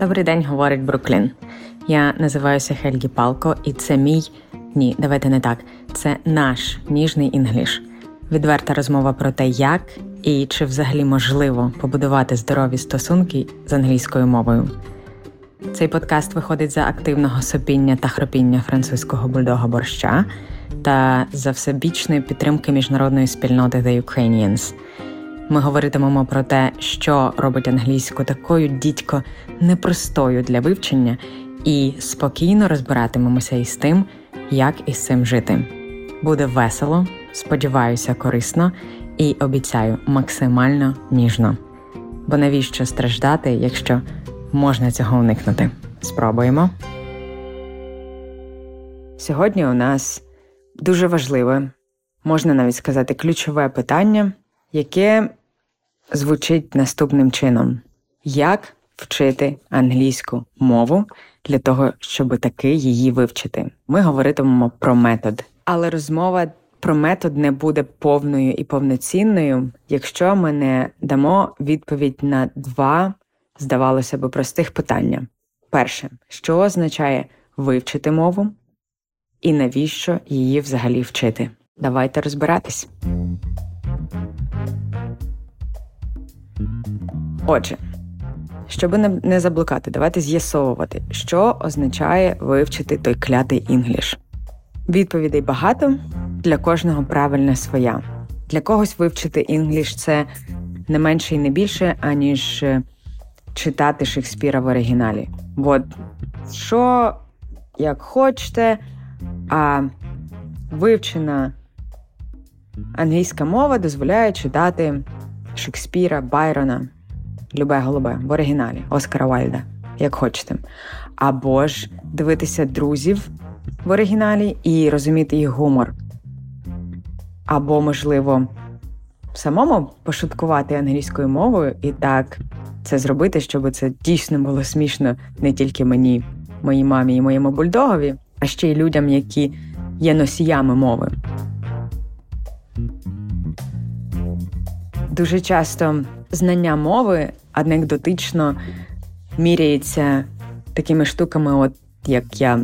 Добрий день, говорить Бруклін. Я називаюся Хельгі Палко, і це мій ні, давайте не так. Це наш ніжний English. Відверта розмова про те, як і чи взагалі можливо побудувати здорові стосунки з англійською мовою. Цей подкаст виходить за активного сопіння та хропіння французького бульдога борща та за всебічної підтримки міжнародної спільноти The Ukrainians. Ми говоритимемо про те, що робить англійську такою дідько непростою для вивчення, і спокійно розбиратимемося із тим, як із цим жити. Буде весело, сподіваюся, корисно і обіцяю максимально ніжно. Бо навіщо страждати, якщо можна цього уникнути? Спробуємо. Сьогодні у нас дуже важливе, можна навіть сказати, ключове питання, яке звучить наступним чином: як вчити англійську мову для того, щоб таки її вивчити? Ми говоритимемо про метод, але розмова. Про метод не буде повною і повноцінною, якщо ми не дамо відповідь на два, здавалося би, простих питання. Перше, що означає вивчити мову, і навіщо її взагалі вчити? Давайте розбиратись. Отже, щоб не заблукати, давайте з'ясовувати, що означає вивчити той клятий English. Відповідей багато, для кожного правильна своя. Для когось вивчити English це не менше і не більше, аніж е, читати Шекспіра в оригіналі. От що як хочете, а вивчена англійська мова дозволяє читати Шекспіра, Байрона, Любе голубе в оригіналі Оскара Вальда, як хочете. Або ж дивитися друзів в оригіналі і розуміти їх гумор. Або, можливо, самому пошуткувати англійською мовою і так це зробити, щоб це дійсно було смішно не тільки мені, моїй мамі і моєму бульдогові, а ще й людям, які є носіями мови. Дуже часто знання мови анекдотично міряється такими штуками, от як я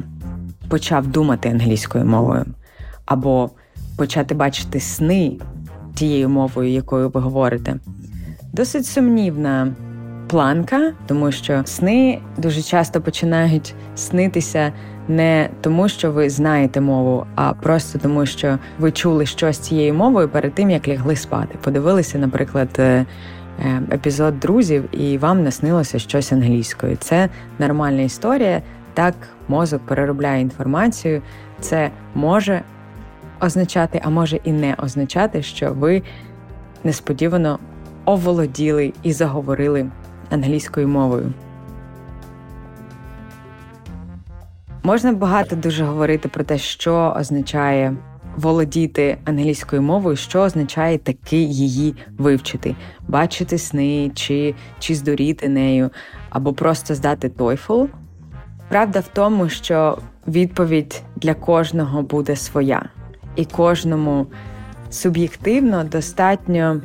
почав думати англійською мовою, або почати бачити сни тією мовою, якою ви говорите. Досить сумнівна планка, тому що сни дуже часто починають снитися не тому, що ви знаєте мову, а просто тому, що ви чули щось цією мовою перед тим, як лягли спати. Подивилися, наприклад, е, епізод друзів, і вам наснилося щось англійською. Це нормальна історія. Так мозок переробляє інформацію. Це може означати, а може і не означати, що ви несподівано оволоділи і заговорили англійською мовою. Можна багато дуже говорити про те, що означає володіти англійською мовою, що означає таки її вивчити, бачити сни, чи чи здуріти нею, або просто здати TOEFL. Правда в тому, що відповідь для кожного буде своя, і кожному суб'єктивно достатньо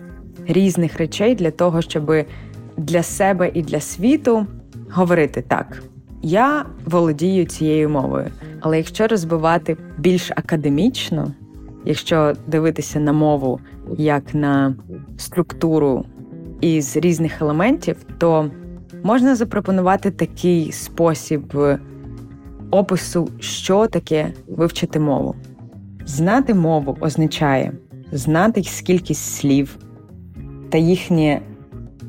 різних речей для того, щоб для себе і для світу говорити так. Я володію цією мовою, але якщо розбивати більш академічно, якщо дивитися на мову як на структуру із різних елементів, то можна запропонувати такий спосіб опису, що таке вивчити мову. Знати мову означає знати кількість слів та їхнє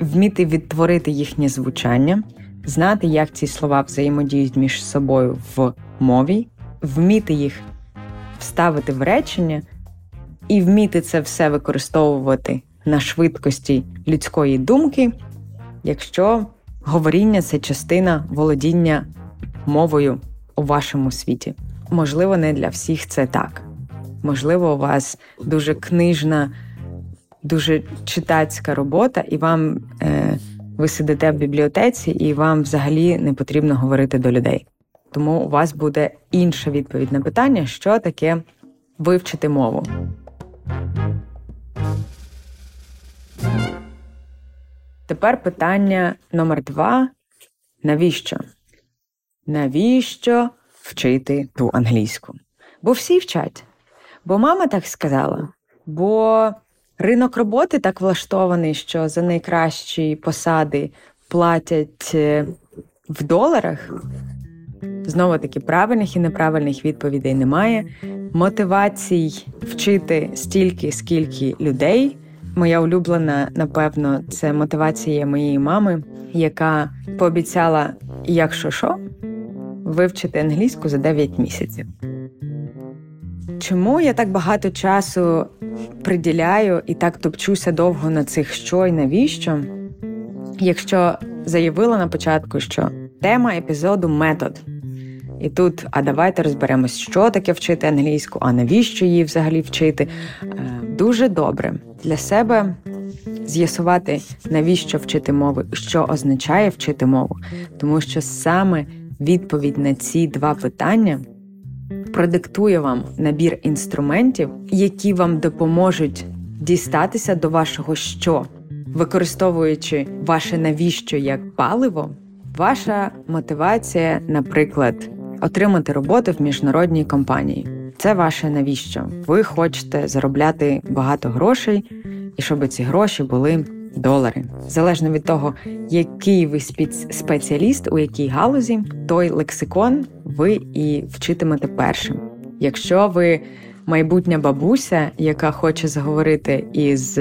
вміти відтворити їхнє звучання знати, як ці слова взаємодіють між собою в мові, вміти їх вставити в речення і вміти це все використовувати на швидкості людської думки, якщо говоріння це частина володіння мовою у вашому світі. Можливо, не для всіх це так. Можливо, у вас дуже книжна, дуже читацька робота, і вам е, ви сидите в бібліотеці і вам взагалі не потрібно говорити до людей. Тому у вас буде інша відповідь на питання, що таке вивчити мову. Тепер питання номер два: Навіщо? Навіщо вчити ту англійську? Бо всі вчать. Бо мама так сказала. Бо ринок роботи так влаштований, що за найкращі посади платять е, в доларах. Знову таки, правильних і неправильних відповідей немає. Мотивацій вчити стільки, скільки людей. Моя улюблена, напевно, це мотивація моєї мами, яка пообіцяла, якщо що, вивчити англійську за 9 місяців. Чому я так багато часу приділяю і так топчуся довго на цих що і навіщо? Якщо заявила на початку, що тема епізоду метод. І тут, а давайте розберемось, що таке вчити англійську, а навіщо її взагалі вчити. Е, дуже добре для себе з'ясувати, навіщо вчити мову, що означає вчити мову. Тому що саме відповідь на ці два питання продиктує вам набір інструментів, які вам допоможуть дістатися до вашого що, використовуючи ваше навіщо як паливо, ваша мотивація, наприклад, отримати роботу в міжнародній компанії. Це ваше навіщо? Ви хочете заробляти багато грошей, і щоб ці гроші були долари. Залежно від того, який ви спеціаліст, у якій галузі, той лексикон ви і вчитимете першим. Якщо ви майбутня бабуся, яка хоче заговорити із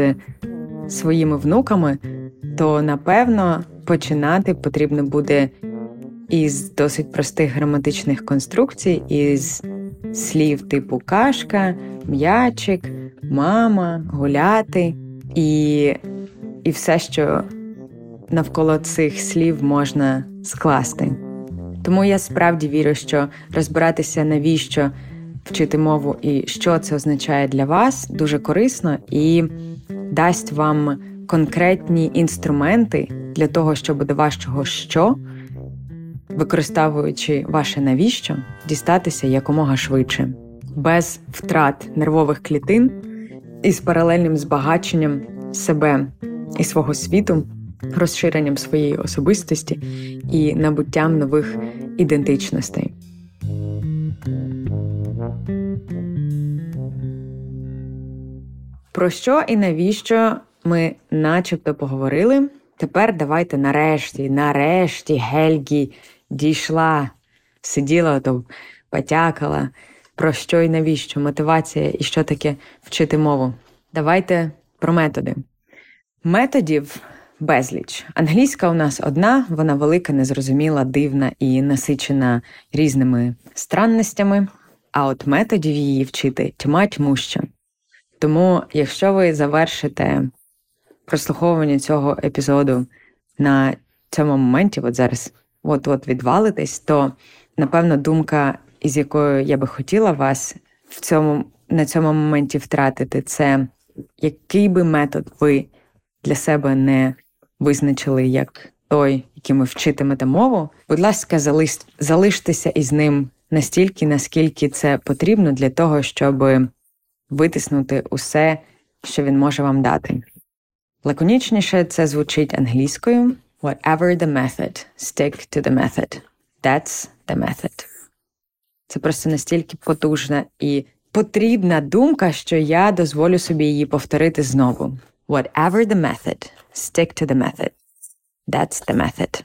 своїми внуками, то напевно починати потрібно буде із досить простих граматичних конструкцій, із слів типу кашка, м'ячик, мама, гуляти і і все, що навколо цих слів можна скласти. Тому я справді вірю, що розбиратися, навіщо вчити мову і що це означає для вас, дуже корисно і дасть вам конкретні інструменти для того, щоб до вашого що, використовуючи ваше навіщо, дістатися якомога швидше, без втрат нервових клітин і з паралельним збагаченням себе і свого світу, розширенням своєї особистості і набуттям нових ідентичностей. Про що і навіщо ми начебто поговорили? Тепер давайте нарешті, нарешті Гельгі дійшла, сиділа то потякала. Про що і навіщо? Мотивація і що таке вчити мову. Давайте про методи. Методів безліч. Англійська у нас одна, вона велика, незрозуміла, дивна і насичена різними странностями, а от методів її вчити тьма тьмуща. Тому, якщо ви завершите прослуховування цього епізоду на цьому моменті, от зараз от-от відвалитесь, то напевно думка, із якою я би хотіла вас в цьому на цьому моменті втратити, це який би метод ви для себе не визначили як той, яким ви вчитимете мову, будь ласка, залиш, залиштеся із ним настільки, наскільки це потрібно для того, щоб витиснути усе, що він може вам дати. Лаконічніше це звучить англійською Whatever the method, stick to the method. That's the method. Це просто настільки потужна і потрібна думка, що я дозволю собі її повторити знову. Whatever the method, stick to the method. That's the method.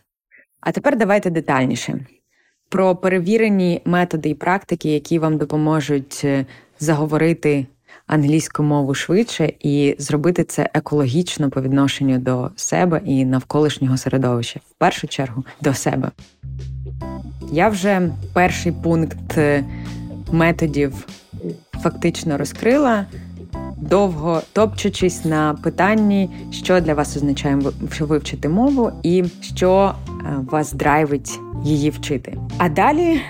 А тепер давайте детальніше. Про перевірені методи і практики, які вам допоможуть е, заговорити англійську мову швидше і зробити це екологічно по відношенню до себе і навколишнього середовища. В першу чергу до себе. Я вже перший пункт е, методів фактично розкрила довго топчучись на питанні, що для вас означає вивчити мову, і що е, вас драйвить її вчити. А далі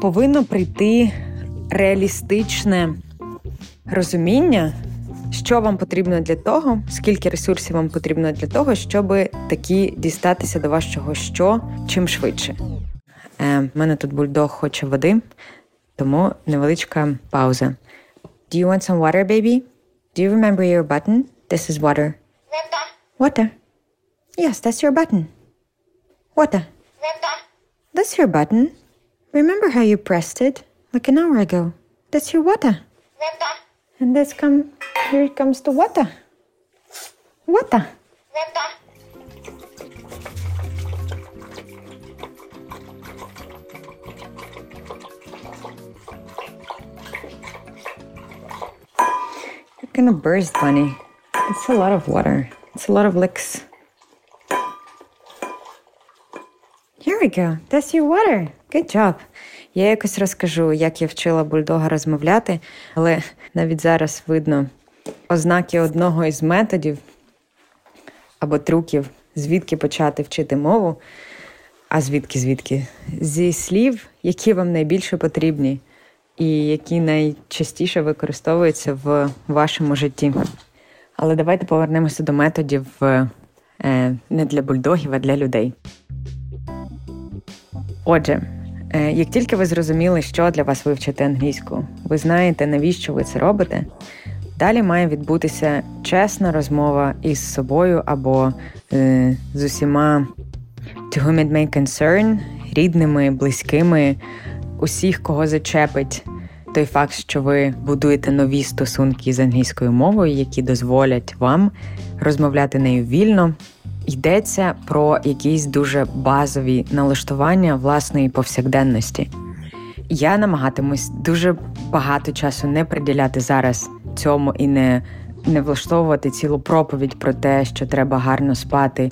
повинно прийти реалістичне розуміння. Що вам потрібно для того, скільки ресурсів вам потрібно для того, щоб такі дістатися до вашого що чим швидше? Е, мене тут бульдог хоче води, тому невеличка пауза. Do you want some water, baby? Do you remember your button? This is water. Water. Water. Yes, that's your button. Water. Water. That's your button. Remember how you pressed it like an hour ago? That's your water. Water. And this come here comes the water. Water. You're gonna burst, bunny. It's a lot of water. It's a lot of licks. Here we go. That's your water. Good job. Я якось розкажу, як я вчила бульдога розмовляти, але навіть зараз видно ознаки одного із методів або трюків, звідки почати вчити мову. А звідки, звідки? Зі слів, які вам найбільше потрібні, і які найчастіше використовуються в вашому житті. Але давайте повернемося до методів е, не для бульдогів, а для людей. Отже, е, як тільки ви зрозуміли, що для вас вивчити англійську, ви знаєте, навіщо ви це робите. Далі має відбутися чесна розмова із собою або е, з усіма to whom it may concern, рідними, близькими, усіх, кого зачепить той факт, що ви будуєте нові стосунки з англійською мовою, які дозволять вам розмовляти нею вільно. Йдеться про якісь дуже базові налаштування власної повсякденності. Я намагатимусь дуже багато часу не приділяти зараз цьому і не не влаштовувати цілу проповідь про те, що треба гарно спати,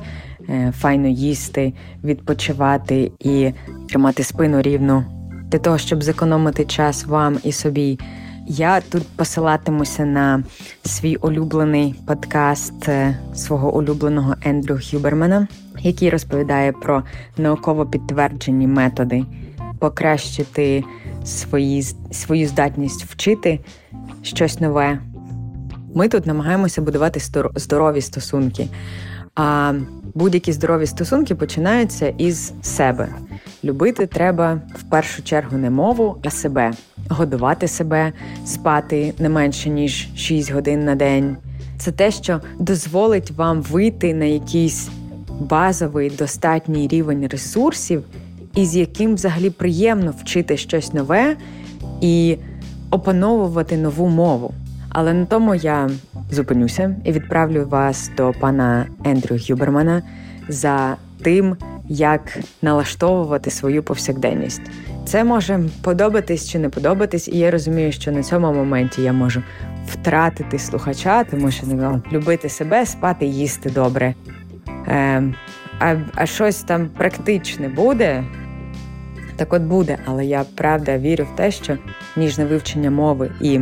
е, файно їсти, відпочивати і тримати спину рівну для того, щоб зекономити час вам і собі. Я тут посилатимуся на свій улюблений подкаст е, свого улюбленого Ендрю Хюбермена, який розповідає про науково підтверджені методи покращити свої, свою здатність вчити щось нове. Ми тут намагаємося будувати здорові стосунки. А будь-які здорові стосунки починаються із себе. Любити треба в першу чергу не мову, а себе, годувати себе, спати не менше ніж 6 годин на день. Це те, що дозволить вам вийти на якийсь базовий достатній рівень ресурсів, із яким взагалі приємно вчити щось нове і опановувати нову мову. Але на тому я зупинюся і відправлю вас до пана Ендрю Гюбермана за тим, як налаштовувати свою повсякденність. Це може подобатись чи не подобатись, і я розумію, що на цьому моменті я можу втратити слухача, тому що ну, любити себе, спати, їсти добре. Е, А а щось там практичне буде. Так от буде, але я правда вірю в те, що ніжне вивчення мови і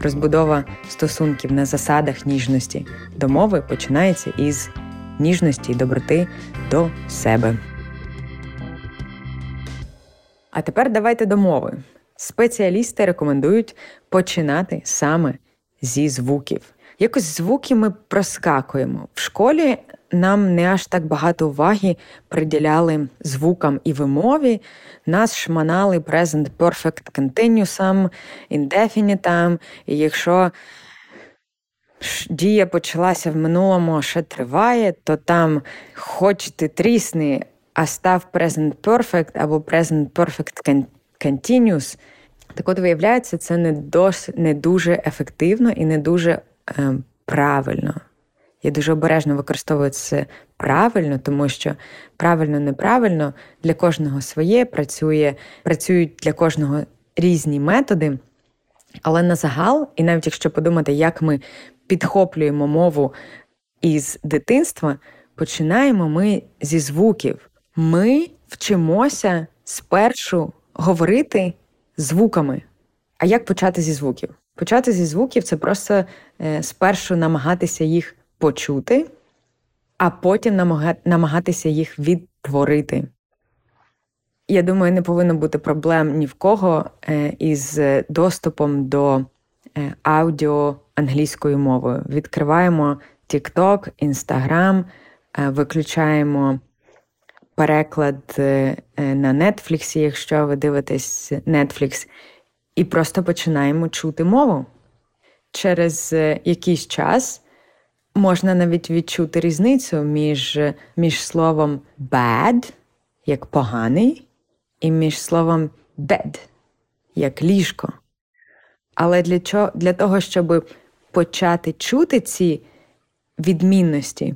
розбудова стосунків на засадах ніжності до мови починається із ніжності і доброти до себе. А тепер давайте до мови. Спеціалісти рекомендують починати саме зі звуків. Якось звуки ми проскакуємо. В школі нам не аж так багато уваги приділяли звукам і вимові. Нас шманали present perfect continuous, indefinite, і якщо дія почалася в минулому, а ще триває, то там хоч ти трісни, а став present perfect або present perfect continuous, так от виявляється, це не дос, не дуже ефективно і не дуже е, правильно. Я дуже обережно використовую це правильно, тому що правильно-неправильно для кожного своє працює, працюють для кожного різні методи. Але на загал, і навіть якщо подумати, як ми підхоплюємо мову із дитинства, починаємо ми зі звуків. Ми вчимося спершу говорити звуками. А як почати зі звуків? Почати зі звуків це просто е, спершу намагатися їх почути, а потім намагатися їх відтворити. Я думаю, не повинно бути проблем ні в кого е, із доступом до е, аудіо англійською мовою. Відкриваємо TikTok, Instagram, е, виключаємо переклад на Netflix, якщо ви дивитесь Netflix, і просто починаємо чути мову. Через якийсь час можна навіть відчути різницю між між словом bad, як поганий, і між словом bed як ліжко. Але для чого, для того, щоб почати чути ці відмінності,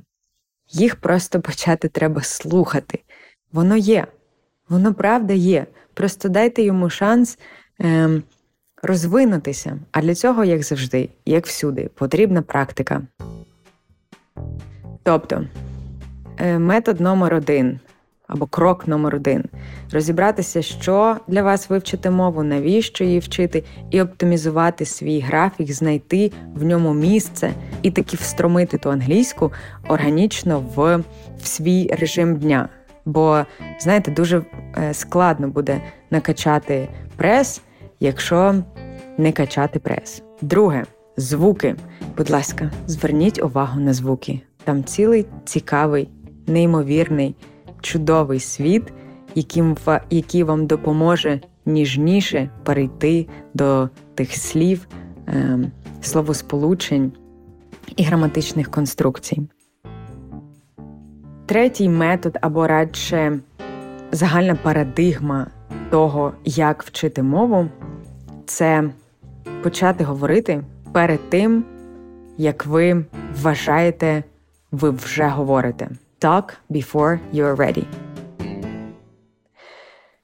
їх просто почати треба слухати. Воно є, воно правда є. Просто дайте йому шанс ем, розвинутися. А для цього, як завжди, як всюди, потрібна практика. Тобто е, метод номер один або крок номер один розібратися, що для вас вивчити мову, навіщо її вчити, і оптимізувати свій графік, знайти в ньому місце і таки встромити ту англійську органічно в, в свій режим дня. Бо, знаєте, дуже е, складно буде накачати прес, якщо не качати прес. Друге звуки. Будь ласка, зверніть увагу на звуки. Там цілий цікавий, неймовірний, чудовий світ, яким, який вам допоможе ніжніше перейти до тих слів, е, словосполучень і граматичних конструкцій. Третій метод або радше загальна парадигма того, як вчити мову, це почати говорити перед тим, як ви вважаєте, ви вже говорите. Talk before you're ready.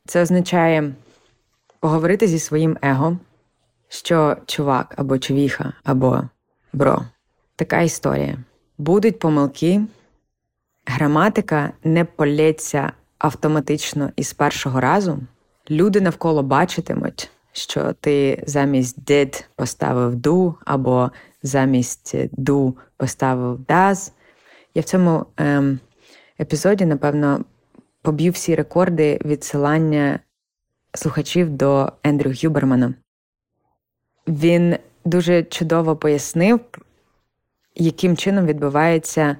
Це означає поговорити зі своїм его, що чувак або човіха, або бро. Така історія. Будуть помилки, граматика не полється автоматично із першого разу. Люди навколо бачитимуть, що ти замість did поставив do, або замість do поставив does. Я в цьому ем, епізоді, напевно, поб'ю всі рекорди відсилання слухачів до Ендрю Гюбермана. Він дуже чудово пояснив, яким чином відбувається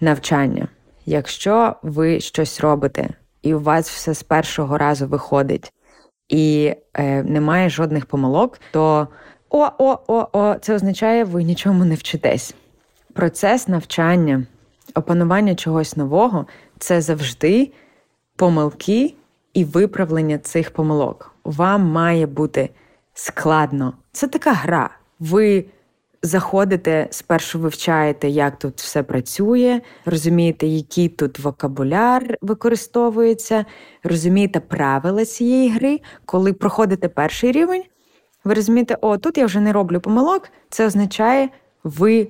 навчання. Якщо ви щось робите, і у вас все з першого разу виходить, і е, немає жодних помилок, то о-о-о-о, це означає, ви нічому не вчитесь. Процес навчання, опанування чогось нового це завжди помилки і виправлення цих помилок. Вам має бути складно. Це така гра. Ви заходите, спершу вивчаєте, як тут все працює, розумієте, який тут вокабуляр використовується, розумієте правила цієї гри. Коли проходите перший рівень, ви розумієте, о, тут я вже не роблю помилок. Це означає, ви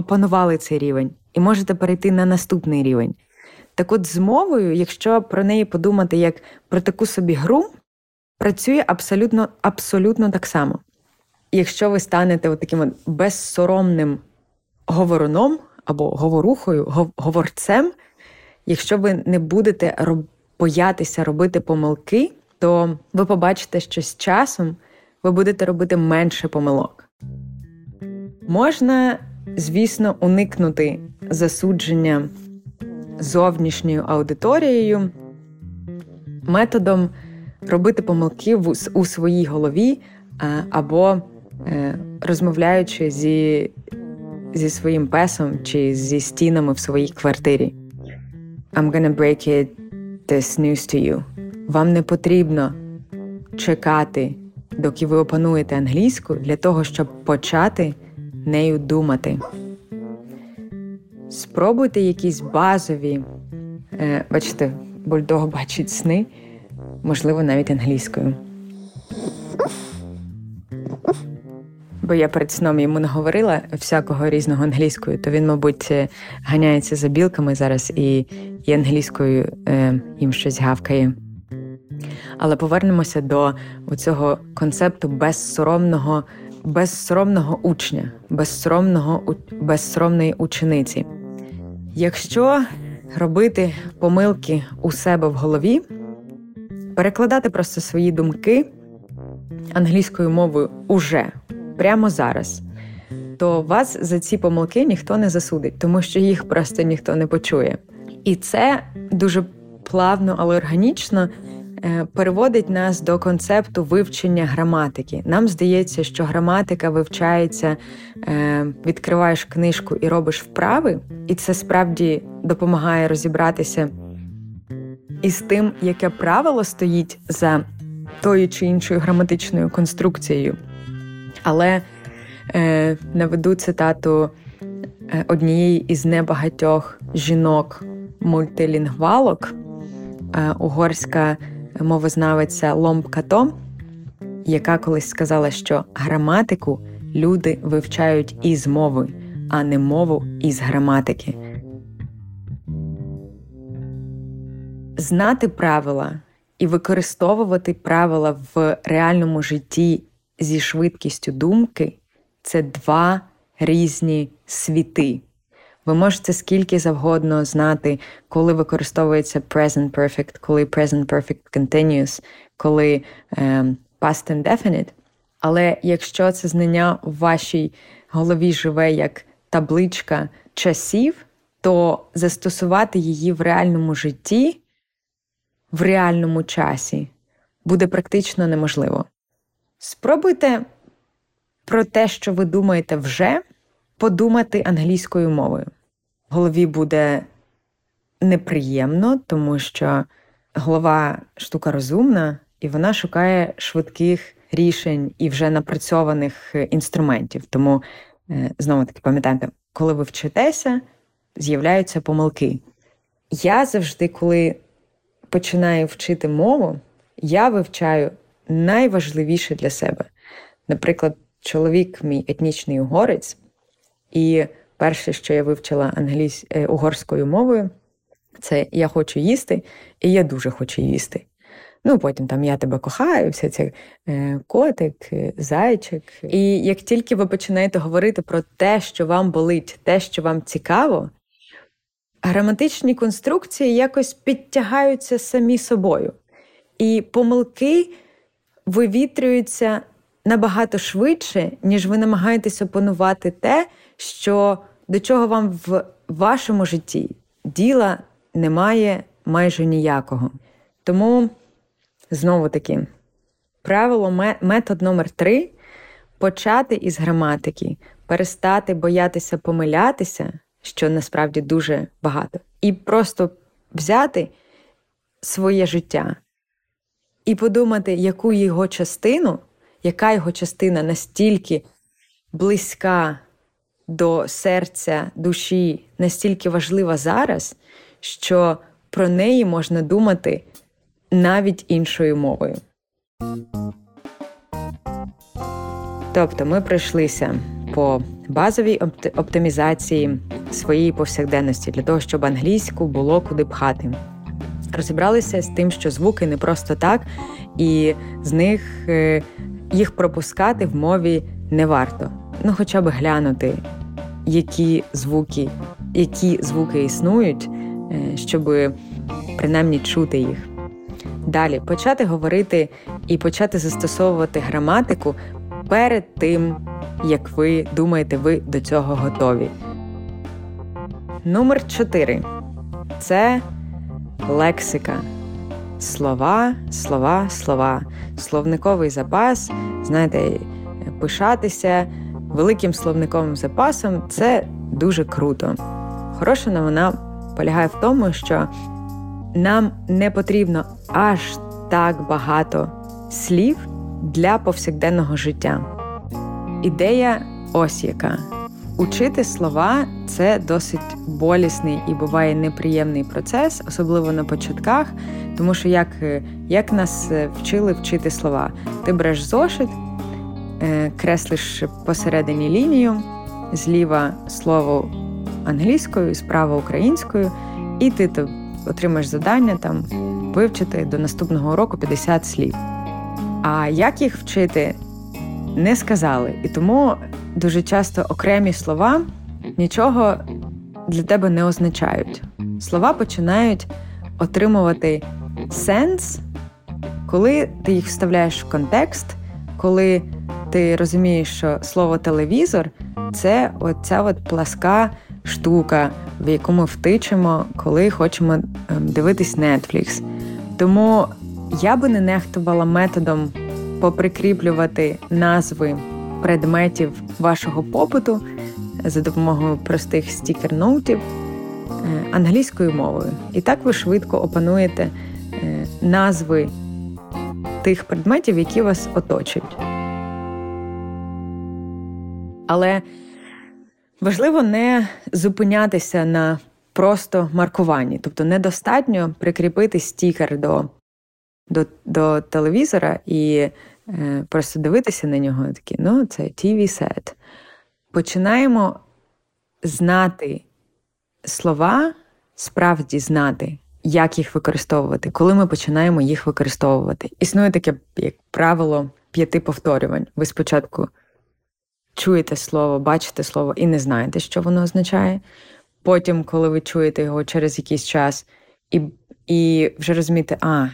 опанували цей рівень і можете перейти на наступний рівень. Так от з мовою, якщо про неї подумати як про таку собі гру, працює абсолютно абсолютно так само. Якщо ви станете от таким от безсоромним говоруном або говорухою, говорцем, якщо ви не будете роб... боятися робити помилки, то ви побачите, що з часом ви будете робити менше помилок. Можна, звісно, уникнути засудження зовнішньою аудиторією, методом робити помилки у своїй голові або е, розмовляючи зі, зі своїм песом чи зі стінами в своїй квартирі. I'm gonna break it this news to you. Вам не потрібно чекати, доки ви опануєте англійську, для того, щоб почати нею думати. Спробуйте якісь базові, е, бачите, бульдог бачить сни, можливо, навіть англійською. Бо я перед сном йому наговорила всякого різного англійською, то він, мабуть, ганяється за білками зараз і і англійською е, їм щось гавкає. Але повернемося до цього концепту безсоромного безсоромного учня, безсоромного, безсоромної учениці. Якщо робити помилки у себе в голові, перекладати просто свої думки англійською мовою уже прямо зараз, то вас за ці помилки ніхто не засудить, тому що їх просто ніхто не почує. І це дуже плавно, але органічно Е, переводить нас до концепту вивчення граматики. Нам здається, що граматика вивчається, е, відкриваєш книжку і робиш вправи, і це справді допомагає розібратися із тим, яке правило стоїть за тою чи іншою граматичною конструкцією. Але е, наведу цитату е, однієї із небагатьох жінок-мультилінгвалок, е, угорська мовознавиця Ломбкато, яка колись сказала, що граматику люди вивчають із мови, а не мову із граматики. Знати правила і використовувати правила в реальному житті зі швидкістю думки це два різні світи. Ви можете скільки завгодно знати, коли використовується present perfect, коли present perfect continuous, коли um, past indefinite. Але якщо це знання в вашій голові живе як табличка часів, то застосувати її в реальному житті, в реальному часі буде практично неможливо. Спробуйте про те, що ви думаєте вже, подумати англійською мовою. Голові буде неприємно, тому що голова штука розумна, і вона шукає швидких рішень і вже напрацьованих інструментів. Тому, е, знову таки, пам'ятайте, коли ви вчитеся, з'являються помилки. Я завжди, коли починаю вчити мову, я вивчаю найважливіше для себе. Наприклад, чоловік, мій етнічний угорець, і перше, що я вивчила англійсь... Е, угорською мовою, це я хочу їсти, і я дуже хочу їсти. Ну, потім там я тебе кохаю, все це котик, е, зайчик. І як тільки ви починаєте говорити про те, що вам болить, те, що вам цікаво, граматичні конструкції якось підтягаються самі собою. І помилки вивітрюються набагато швидше, ніж ви намагаєтесь опанувати те, що до чого вам в вашому житті діла немає майже ніякого. Тому, знову таки, правило метод номер три почати із граматики, перестати боятися помилятися, що насправді дуже багато, і просто взяти своє життя і подумати, яку його частину, яка його частина настільки близька до серця, душі, настільки важлива зараз, що про неї можна думати навіть іншою мовою. Тобто ми пройшлися по базовій оптимізації своєї повсякденності для того, щоб англійську було куди пхати розібралися з тим, що звуки не просто так, і з них е, їх пропускати в мові не варто. Ну, хоча б глянути, які звуки, які звуки існують, е, щоб принаймні чути їх. Далі почати говорити і почати застосовувати граматику перед тим, як ви думаєте, ви до цього готові. Номер 4 це лексика. Слова, слова, слова, словниковий запас, знаєте, пишатися великим словниковим запасом це дуже круто. Хороша новина полягає в тому, що нам не потрібно аж так багато слів для повсякденного життя. Ідея ось яка. Учити слова це досить болісний і буває неприємний процес, особливо на початках, тому що як як нас вчили вчити слова, ти береш зошит, е, креслиш посередині лінію, зліва слово англійською, справа українською, і ти отримаєш завдання там вивчити до наступного року 50 слів. А як їх вчити, не сказали. І тому дуже часто окремі слова нічого для тебе не означають. Слова починають отримувати сенс, коли ти їх вставляєш в контекст, коли ти розумієш, що слово телевізор це оця от пласка штука, в яку ми втичимо, коли хочемо ем, дивитись Netflix. Тому я би не нехтувала методом поприкріплювати назви предметів вашого попиту за допомогою простих стікер-ноутів е, англійською мовою. І так ви швидко опануєте назви тих предметів, які вас оточують. Але важливо не зупинятися на просто маркуванні, тобто недостатньо прикріпити стікер до до, до телевізора і е, просто дивитися на нього. Такі, ну, це tv сет Починаємо знати слова, справді знати, як їх використовувати, коли ми починаємо їх використовувати. Існує таке, як правило, п'яти повторювань. Ви спочатку чуєте слово, бачите слово і не знаєте, що воно означає. Потім, коли ви чуєте його через якийсь час, і і вже розумієте, а,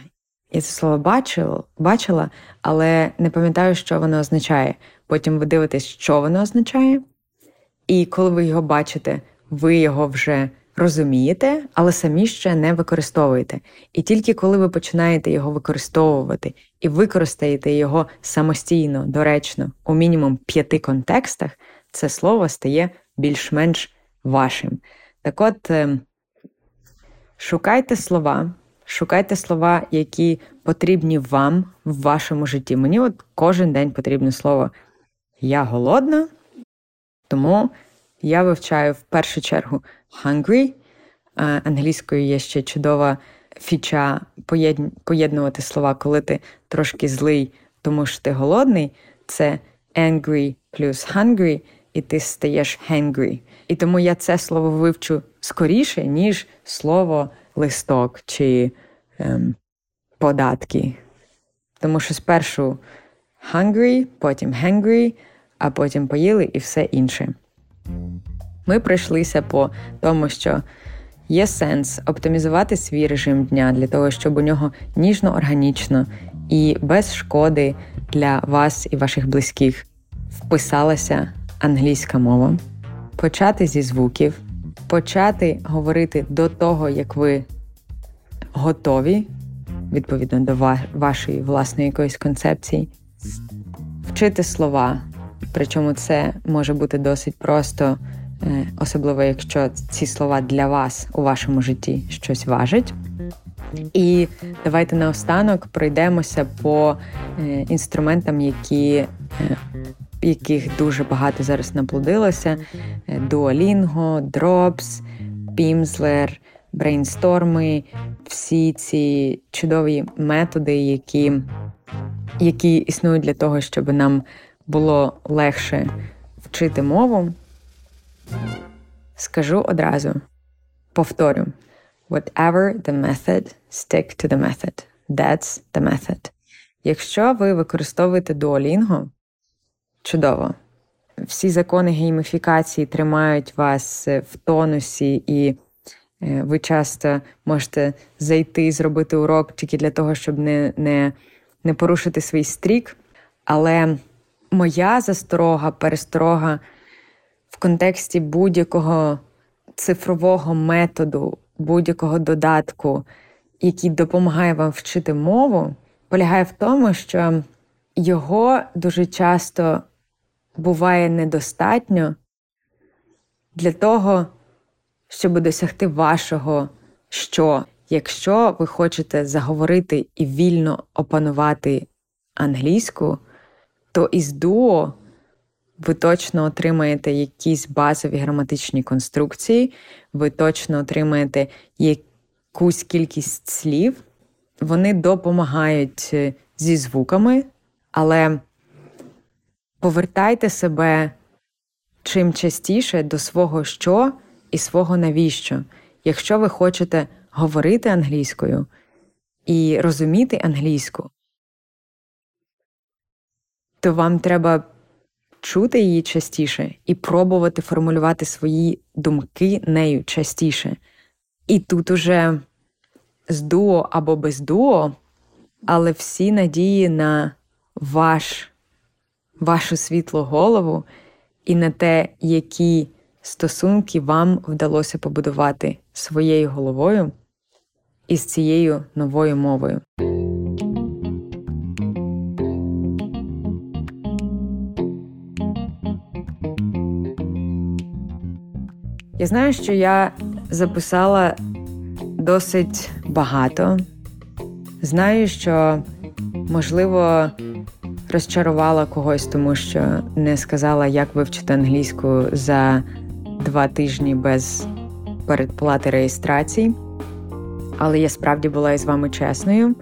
я це слово бачила, бачила, але не пам'ятаю, що воно означає. Потім ви дивитесь, що воно означає. І коли ви його бачите, ви його вже розумієте, але самі ще не використовуєте. І тільки коли ви починаєте його використовувати і використаєте його самостійно, доречно, у мінімум п'яти контекстах, це слово стає більш-менш вашим. Так от, ем, шукайте слова. Шукайте слова, які потрібні вам в вашому житті. Мені от кожен день потрібне слово Я голодна, тому я вивчаю в першу чергу hungry. Англійською є ще чудова фіча поєднувати слова, коли ти трошки злий, тому що ти голодний. Це angry плюс hungry, і ти стаєш hangry. І тому я це слово вивчу скоріше, ніж слово листок чи ем, податки. Тому що спершу hungry, потім hangry, а потім поїли і все інше. Ми пройшлися по тому, що є сенс оптимізувати свій режим дня для того, щоб у нього ніжно, органічно і без шкоди для вас і ваших близьких вписалася англійська мова, почати зі звуків, почати говорити до того, як ви готові, відповідно до вашої власної якоїсь концепції, вчити слова. Причому це може бути досить просто, е, особливо якщо ці слова для вас у вашому житті щось важать. І давайте наостанок пройдемося по е, інструментам, які, е, яких дуже багато зараз наплодилося: Duolingo, Drops, Pimsleur, брейнсторми, всі ці чудові методи, які, які існують для того, щоб нам було легше вчити мову. Скажу одразу, повторю: whatever the method, stick to the method. That's the method. Якщо ви використовуєте Duolingo, чудово. Всі закони гейміфікації тримають вас в тонусі і Е, ви часто можете зайти і зробити урок тільки для того, щоб не, не, не порушити свій стрік. Але моя засторога, пересторога в контексті будь-якого цифрового методу, будь-якого додатку, який допомагає вам вчити мову, полягає в тому, що його дуже часто буває недостатньо для того, щоб досягти вашого що, якщо ви хочете заговорити і вільно опанувати англійську, то із дуо ви точно отримаєте якісь базові граматичні конструкції, ви точно отримаєте якусь кількість слів, вони допомагають е, зі звуками, але повертайте себе чим частіше до свого що і свого навіщо. Якщо ви хочете говорити англійською і розуміти англійську, то вам треба чути її частіше і пробувати формулювати свої думки нею частіше. І тут уже з дуо або без дуо, але всі надії на ваш, вашу світлу голову і на те, які стосунки вам вдалося побудувати своєю головою і з цією новою мовою. Я знаю, що я записала досить багато Знаю, що можливо розчарувала когось, тому що не сказала, як вивчити англійську за два тижні без передплати реєстрації. Але я справді була із вами чесною.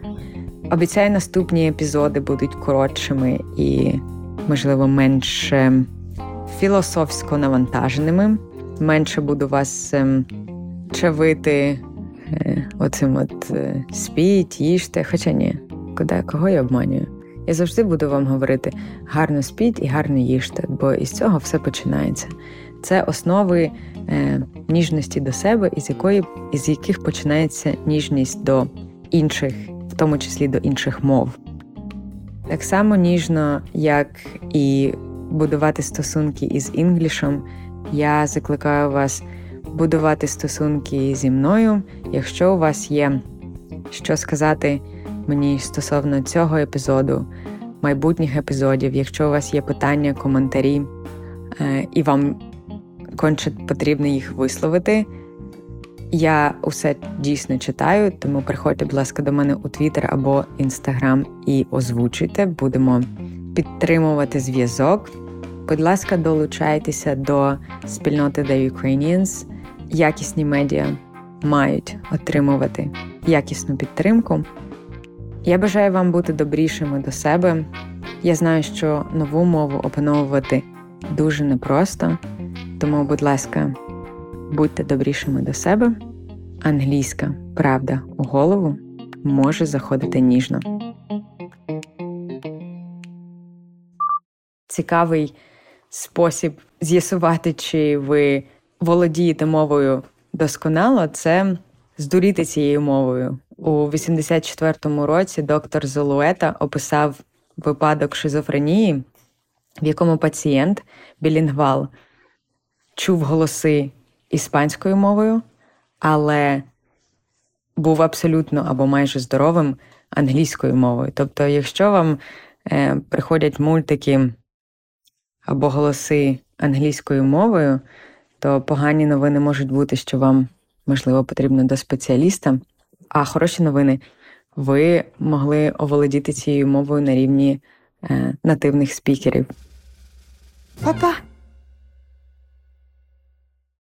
Обіцяю, наступні епізоди будуть коротшими і, можливо, менш філософсько навантаженими. Менше буду вас ем, чавити е, оцим от е, спіть, їжте. Хоча ні, куди кого я обманюю. Я завжди буду вам говорити гарно спіть і гарно їжте, бо із цього все починається. Це основи е, ніжності до себе, із якої із яких починається ніжність до інших, в тому числі до інших мов. Так само ніжно, як і будувати стосунки із інглішем, я закликаю вас будувати стосунки зі мною, якщо у вас є що сказати мені стосовно цього епізоду, майбутніх епізодів, якщо у вас є питання, коментарі, е, і вам конче потрібно їх висловити. Я усе дійсно читаю, тому приходьте, будь ласка, до мене у Твіттер або Інстаграм і озвучуйте. Будемо підтримувати зв'язок. Будь ласка, долучайтеся до спільноти The Ukrainians. Якісні медіа мають отримувати якісну підтримку. Я бажаю вам бути добрішими до себе. Я знаю, що нову мову опановувати дуже непросто, тому, будь ласка, будьте добрішими до себе. Англійська правда у голову може заходити ніжно. Цікавий спосіб з'ясувати, чи ви володієте мовою досконало, це здуріти цією мовою. У 84-му році доктор Золуета описав випадок шизофренії, в якому пацієнт білінгвал чув голоси іспанською мовою, але був абсолютно або майже здоровим англійською мовою. Тобто, якщо вам е, приходять мультики або голоси англійською мовою, то погані новини можуть бути, що вам, можливо, потрібно до спеціаліста. А хороші новини, ви могли оволодіти цією мовою на рівні е, нативних спікерів. Па-па!